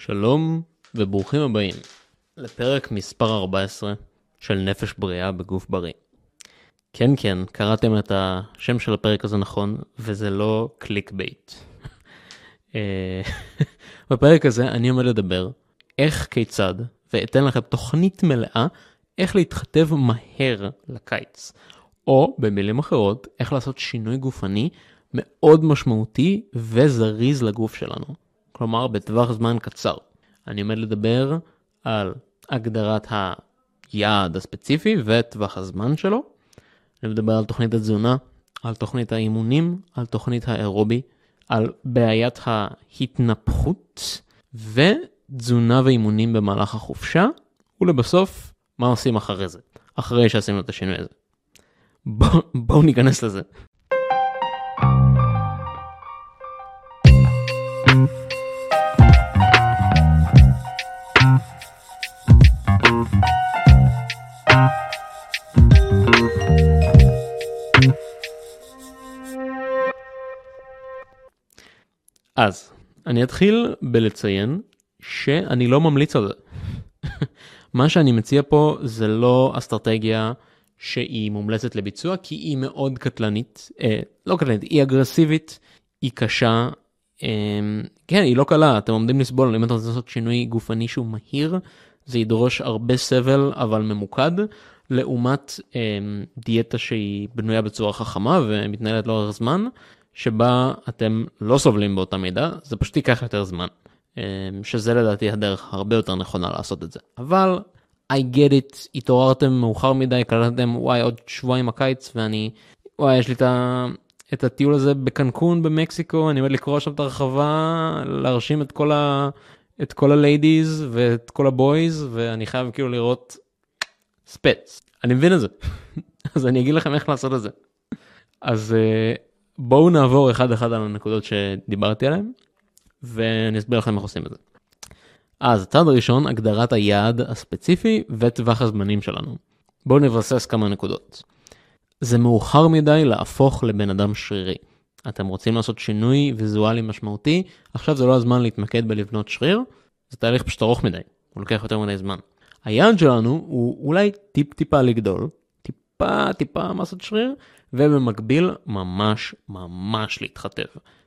שלום וברוכים הבאים לפרק מספר 14 של נפש בריאה בגוף בריא. כן כן, קראתם את השם של הפרק הזה נכון, וזה לא clickbait. אה, בפרק הזה אני עומד לדבר איך כיצד, ואתן לכם תוכנית מלאה איך להתחטב מהר לקיץ. או במילים אחרות, איך לעשות שינוי גופני מאוד משמעותי וזריז לגוף שלנו. כלומר בטווח זמן קצר. אני עומד לדבר על הגדרת היעד הספציפי וטווח הזמן שלו. אני מדבר על תוכנית התזונה, על תוכנית האימונים, על תוכנית האירובי, על בעיית ההתנפחות ותזונה ואימונים במהלך החופשה, ולבסוף, מה עושים אחרי זה, אחרי שעשינו את השינוי הזה. בואו בוא ניכנס לזה. אז אני אתחיל בלציין שאני לא ממליץ על זה. מה שאני מציע פה זה לא אסטרטגיה שהיא מומלצת לביצוע כי היא מאוד קטלנית, אה, לא קטלנית, היא אגרסיבית, היא קשה, אה, כן היא לא קלה, אתם עומדים לסבול, אם אתם רוצים לעשות שינוי גופני שהוא מהיר, זה ידרוש הרבה סבל אבל ממוקד, לעומת אה, דיאטה שהיא בנויה בצורה חכמה ומתנהלת לאורך זמן. שבה אתם לא סובלים באותה מידה, זה פשוט ייקח יותר זמן. אמ, שזה לדעתי הדרך הרבה יותר נכונה לעשות את זה. אבל I get it, התעוררתם מאוחר מדי, קלטתם וואי עוד שבועיים הקיץ ואני, וואי יש לי את, ה, את הטיול הזה בקנקון במקסיקו, אני עומד לקרוא שם את הרחבה, להרשים את כל, את כל הליידיז ואת כל הבויז ואני חייב כאילו לראות ספץ. אני מבין את זה, אז אני אגיד לכם איך לעשות את זה. אז uh, בואו נעבור אחד אחד על הנקודות שדיברתי עליהן, ואני אסביר לכם איך עושים את זה. אז הצעד הראשון, הגדרת היעד הספציפי וטווח הזמנים שלנו. בואו נבסס כמה נקודות. זה מאוחר מדי להפוך לבן אדם שרירי. אתם רוצים לעשות שינוי ויזואלי משמעותי, עכשיו זה לא הזמן להתמקד בלבנות שריר, זה תהליך פשוט ארוך מדי, הוא לוקח יותר מדי זמן. היעד שלנו הוא אולי טיפ טיפה לגדול, טיפה טיפה מסת שריר, ובמקביל ממש ממש להתחתב.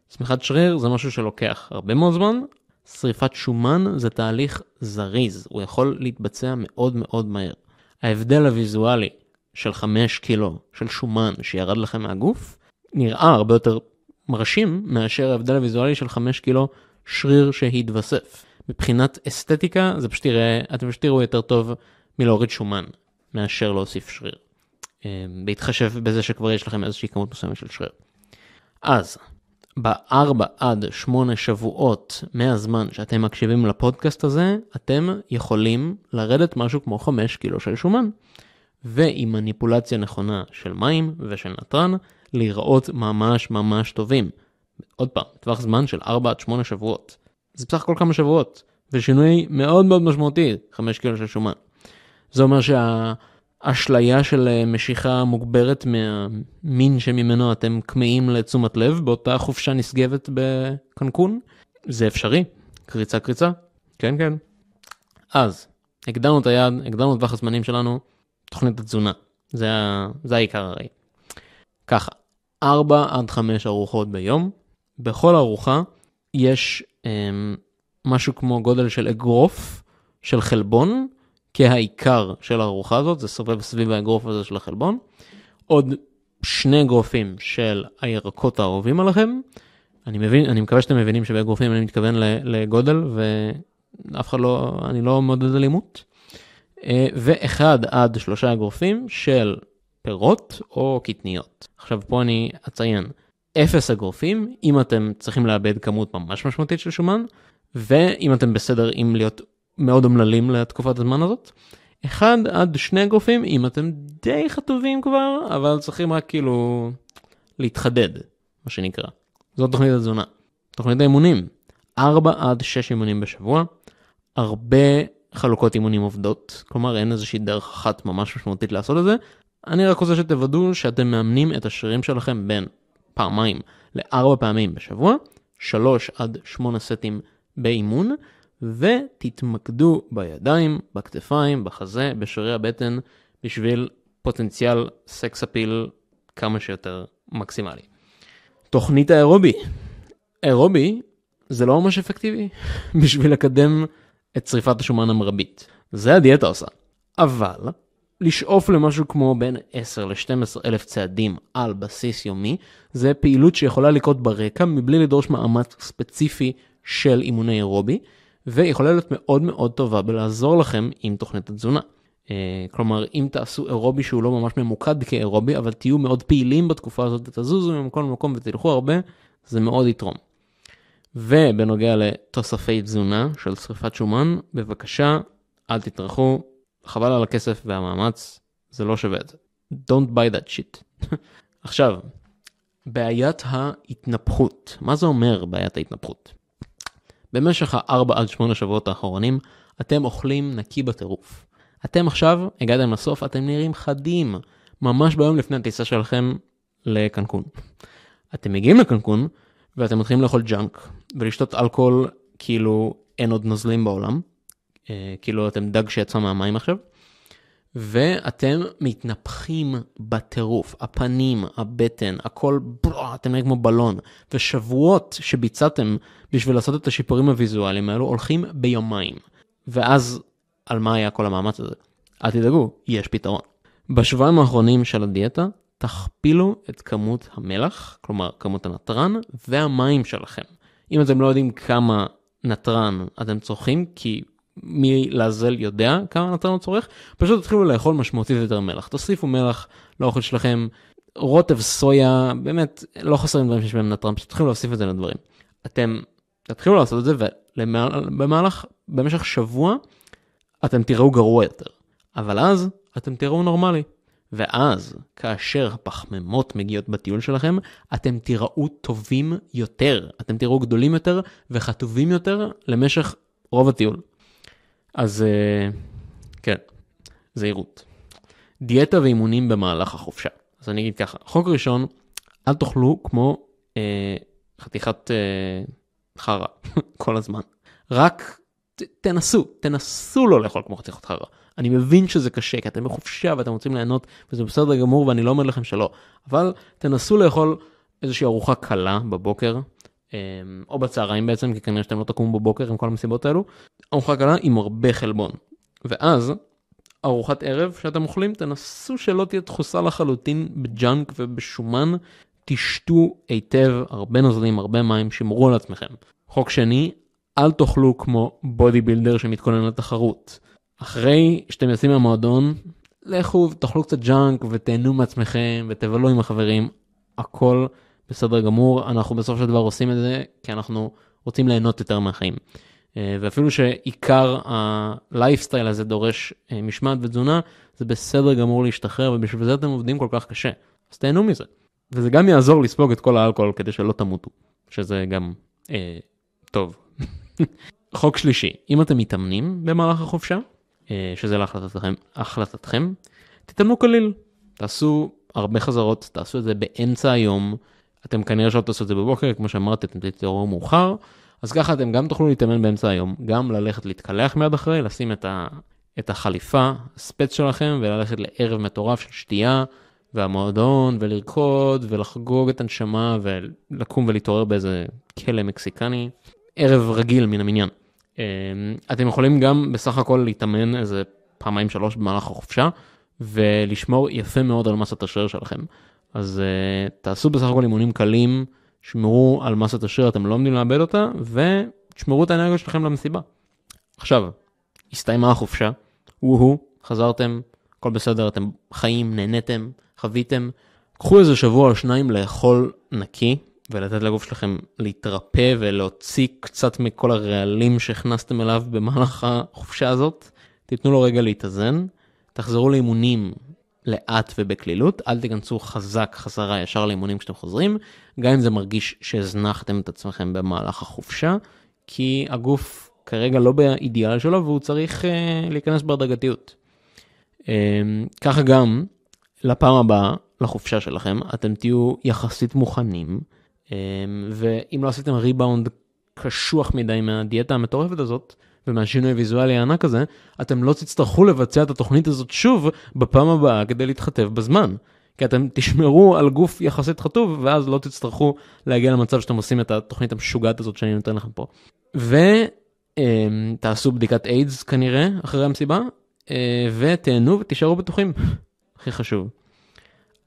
צמיחת שריר זה משהו שלוקח הרבה מאוד זמן, שריפת שומן זה תהליך זריז, הוא יכול להתבצע מאוד מאוד מהר. ההבדל הוויזואלי של 5 קילו של שומן שירד לכם מהגוף, נראה הרבה יותר מרשים מאשר ההבדל הוויזואלי של 5 קילו שריר שהתווסף. מבחינת אסתטיקה זה פשוט יראה, אתם פשוט תראו יותר טוב מלהוריד שומן מאשר להוסיף שריר. אה, בהתחשב בזה שכבר יש לכם איזושהי כמות מסוימת של שריר. אז, בארבע עד שמונה שבועות מהזמן שאתם מקשיבים לפודקאסט הזה, אתם יכולים לרדת משהו כמו 5 קילו של שומן. ועם מניפולציה נכונה של מים ושל נתרן, להיראות ממש ממש טובים. עוד פעם, טווח זמן של 4 עד 8 שבועות. זה בסך הכל כמה שבועות, ושינוי מאוד מאוד משמעותי, 5 קילו של שומן. זה אומר שה... אשליה של אה, משיכה מוגברת מהמין שממנו אתם כמהים לתשומת לב באותה חופשה נשגבת בקנקון. זה אפשרי, קריצה קריצה, כן כן. אז, הגדרנו את היעד, הגדרנו את טווח הזמנים שלנו, תוכנית התזונה, זה, זה העיקר הרי. ככה, 4 עד 5 ארוחות ביום, בכל ארוחה יש אמ, משהו כמו גודל של אגרוף של חלבון כהעיקר של הארוחה הזאת, זה סובב סביב האגרוף הזה של החלבון. עוד שני אגרופים של הירקות האהובים עליכם. אני מבין, אני מקווה שאתם מבינים שבאגרופים אני מתכוון לגודל ואף אחד לא, אני לא מעודד אלימות. אה, ואחד עד שלושה אגרופים של פירות או קטניות. עכשיו פה אני אציין, אפס אגרופים אם אתם צריכים לאבד כמות ממש משמעותית של שומן, ואם אתם בסדר עם להיות מאוד אומללים לתקופת הזמן הזאת. אחד עד שני אגרופים אם אתם די חטובים כבר אבל צריכים רק כאילו להתחדד מה שנקרא. זאת תוכנית התזונה. תוכנית האימונים 4 עד 6 אימונים בשבוע. הרבה חלוקות אימונים עובדות כלומר אין איזושהי דרך אחת ממש משמעותית לעשות את זה. אני רק רוצה שתוודאו שאתם מאמנים את השרירים שלכם בין פעמיים לארבע פעמים בשבוע 3 עד 8 סטים באימון ותתמקדו בידיים, בכתפיים, בחזה, בשרירי הבטן, בשביל פוטנציאל סקס אפיל כמה שיותר מקסימלי. תוכנית האירובי. אירובי זה לא ממש אפקטיבי בשביל לקדם את שריפת השומן המרבית. זה הדיאטה עושה. אבל לשאוף למשהו כמו בין 10 ל-12 אלף צעדים על בסיס יומי, זה פעילות שיכולה לקרות ברקע מבלי לדרוש מאמץ ספציפי של אימוני אירובי, ויכולה להיות מאוד מאוד טובה בלעזור לכם עם תוכנית התזונה. אה, כלומר, אם תעשו אירובי שהוא לא ממש ממוקד כאירובי, אבל תהיו מאוד פעילים בתקופה הזאת, תזוזו ממקום למקום ותלכו הרבה, זה מאוד יתרום. ובנוגע לתוספי תזונה של שריפת שומן, בבקשה, אל תטרחו, חבל על הכסף והמאמץ, זה לא שווה את זה. Don't buy that shit. עכשיו, בעיית ההתנפחות. מה זה אומר בעיית ההתנפחות? במשך ה-4 עד 8 שבועות האחרונים, אתם אוכלים נקי בטירוף. אתם עכשיו הגעתם לסוף, אתם נראים חדים, ממש ביום לפני הטיסה שלכם לקנקון. אתם מגיעים לקנקון, ואתם מתחילים לאכול ג'אנק, ולשתות אלכוהול כאילו אין עוד נוזלים בעולם, כאילו אתם דג שיצא מהמים עכשיו, ואתם מתנפחים בטירוף, הפנים, הבטן, הכל, בוא, אתם נראים כמו בלון, ושבועות שביצעתם בשביל לעשות את השיפורים הוויזואליים האלו הולכים ביומיים. ואז, על מה היה כל המאמץ הזה? אל תדאגו, יש פתרון. בשבועיים האחרונים של הדיאטה, תכפילו את כמות המלח, כלומר כמות הנתרן, והמים שלכם. אם אתם לא יודעים כמה נתרן אתם צורכים, כי מי לעזל יודע כמה נתרן הוא צורך, פשוט תתחילו לאכול משמעותית יותר מלח. תוסיפו מלח לאוכל שלכם, רוטב סויה, באמת לא חסרים דברים שיש בהם נתרן, פשוט תתחילו להוסיף את זה לדברים. אתם תתחילו לעשות את זה ובמהלך, במשך שבוע, אתם תראו גרוע יותר. אבל אז אתם תראו נורמלי. ואז, כאשר הפחמימות מגיעות בטיול שלכם, אתם תיראו טובים יותר, אתם תראו גדולים יותר וחטובים יותר למשך רוב הטיול. אז אה, כן, זהירות. דיאטה ואימונים במהלך החופשה. אז אני אגיד ככה, חוק ראשון, אל תאכלו כמו אה, חתיכת אה, חרא כל הזמן. רק ת, תנסו, תנסו לא לאכול כמו חתיכת חרא. אני מבין שזה קשה, כי אתם בחופשה ואתם רוצים ליהנות, וזה בסדר גמור ואני לא אומר לכם שלא, אבל תנסו לאכול איזושהי ארוחה קלה בבוקר, או בצהריים בעצם, כי כנראה שאתם לא תקומו בבוקר עם כל המסיבות האלו, ארוחה קלה עם הרבה חלבון. ואז, ארוחת ערב שאתם אוכלים, תנסו שלא תהיה דחוסה לחלוטין ב junk ובשומן, תשתו היטב, הרבה נוזלים, הרבה מים, שמרו על עצמכם. חוק שני, אל תאכלו כמו bodybuilder שמתכונן לתחרות. אחרי שאתם יוצאים מהמועדון, לכו ותאכלו קצת junk ותהנו מעצמכם ותבלו עם החברים, הכל בסדר גמור, אנחנו בסופו של דבר עושים את זה כי אנחנו רוצים ליהנות יותר מהחיים. אה, ואפילו שעיקר הלייפסטייל הזה דורש אה, משמעת ותזונה, זה בסדר גמור להשתחרר ובשביל זה אתם עובדים כל כך קשה. אז תהנו מזה. וזה גם יעזור לספוג את כל האלכוהול כדי שלא תמותו, שזה גם אה, טוב. חוק שלישי, אם אתם מתאמנים במהלך החופשה, אה, שזה להחלטתכם, החלטתכם, תתאמנו קליל, תעשו הרבה חזרות, תעשו את זה באמצע היום, אתם כנראה שלא תעשו את זה בבוקר, כמו שאמרתי, אתם תתעוררו מאוחר, אז ככה אתם גם תוכלו להתאמן באמצע היום, גם ללכת להתקלח מיד אחרי, לשים את, ה, את החליפה, הספץ שלכם, וללכת לערב מטורף של שתייה, והמועדון, ולרקוד, ולחגוג את הנשמה, ולקום ולהתעורר באיזה כלא מקסיקני, ערב רגיל מן המניין. אמ, אתם יכולים גם בסך הכל להתאמן איזה פעמיים שלוש במהלך החופשה ולשמור יפה מאוד על מסת השריר שלכם. אז uh, תעשו בסך הכל אימונים קלים, שמרו על מסת השריר, אתם לא עומדים לאבד אותה, ותשמרו את האנרגיה שלכם למסיבה. עכשיו, הסתיימה החופשה, וואו, חזרתם, הכל בסדר, אתם חיים, נהניתם, חוויתם. קחו איזה שבוע או שניים לאכול נקי, ולתת לגוף שלכם להתרפא ולהוציא קצת מכל הרעלים שהכנסתם אליו במהלך החופשה הזאת. תיתנו לו רגע להתאזן, תחזרו לאימונים לאט ובקלילות, אל תיכנסו חזק חזרה ישר לאימונים כשאתם חוזרים, גם אם זה מרגיש שהזנחתם את עצמכם במהלך החופשה, כי הגוף כרגע לא באידיאל שלו והוא צריך uh, להיכנס בהדרגתיות. Uh, ככה גם לפעם הבאה, לחופשה שלכם, אתם תהיו יחסית מוכנים. אמ, ואם לא עשיתם ריבאונד קשוח מדי מהדיאטה המטורפת הזאת, ומהשינוי הוויזואלי הענק הזה, אתם לא תצטרכו לבצע את התוכנית הזאת שוב בפעם הבאה כדי להתחתב בזמן. כי אתם תשמרו על גוף יחסית חטוב, ואז לא תצטרכו להגיע למצב שאתם עושים את התוכנית המשוגעת הזאת שאני נותן לכם פה. ותעשו בדיקת איידס כנראה אחרי המסיבה, אה, ותהנו ותישארו בטוחים. הכי חשוב.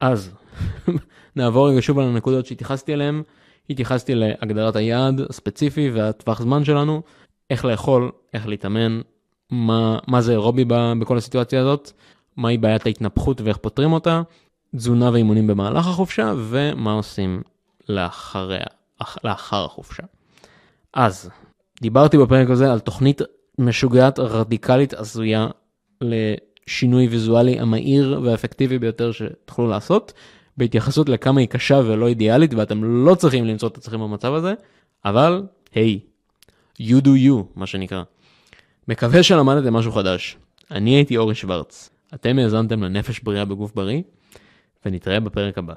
אז נעבור רגע שוב על הנקודות שהתייחסתי אליהן. התייחסתי להגדרת היעד הספציפי והטווח זמן שלנו, איך לאכול, איך להתאמן, מה, מה זה אירובי בכל הסיטואציה הזאת, מהי בעיית ההתנפחות ואיך פותרים אותה, תזונה ואימונים במהלך החופשה ומה עושים לאחריה, לאחר החופשה. אז דיברתי בפרק הזה על תוכנית משוגעת רדיקלית הזויה לשינוי ויזואלי המהיר והאפקטיבי ביותר שתוכלו לעשות, בהתייחסות לכמה היא קשה ולא אידיאלית ואתם לא צריכים למצוא את עצמכם במצב הזה, אבל היי, hey, you do you, מה שנקרא. מקווה שלמדתם משהו חדש. אני הייתי אורי שוורץ. אתם האזנתם לנפש בריאה בגוף בריא, ונתראה בפרק הבא.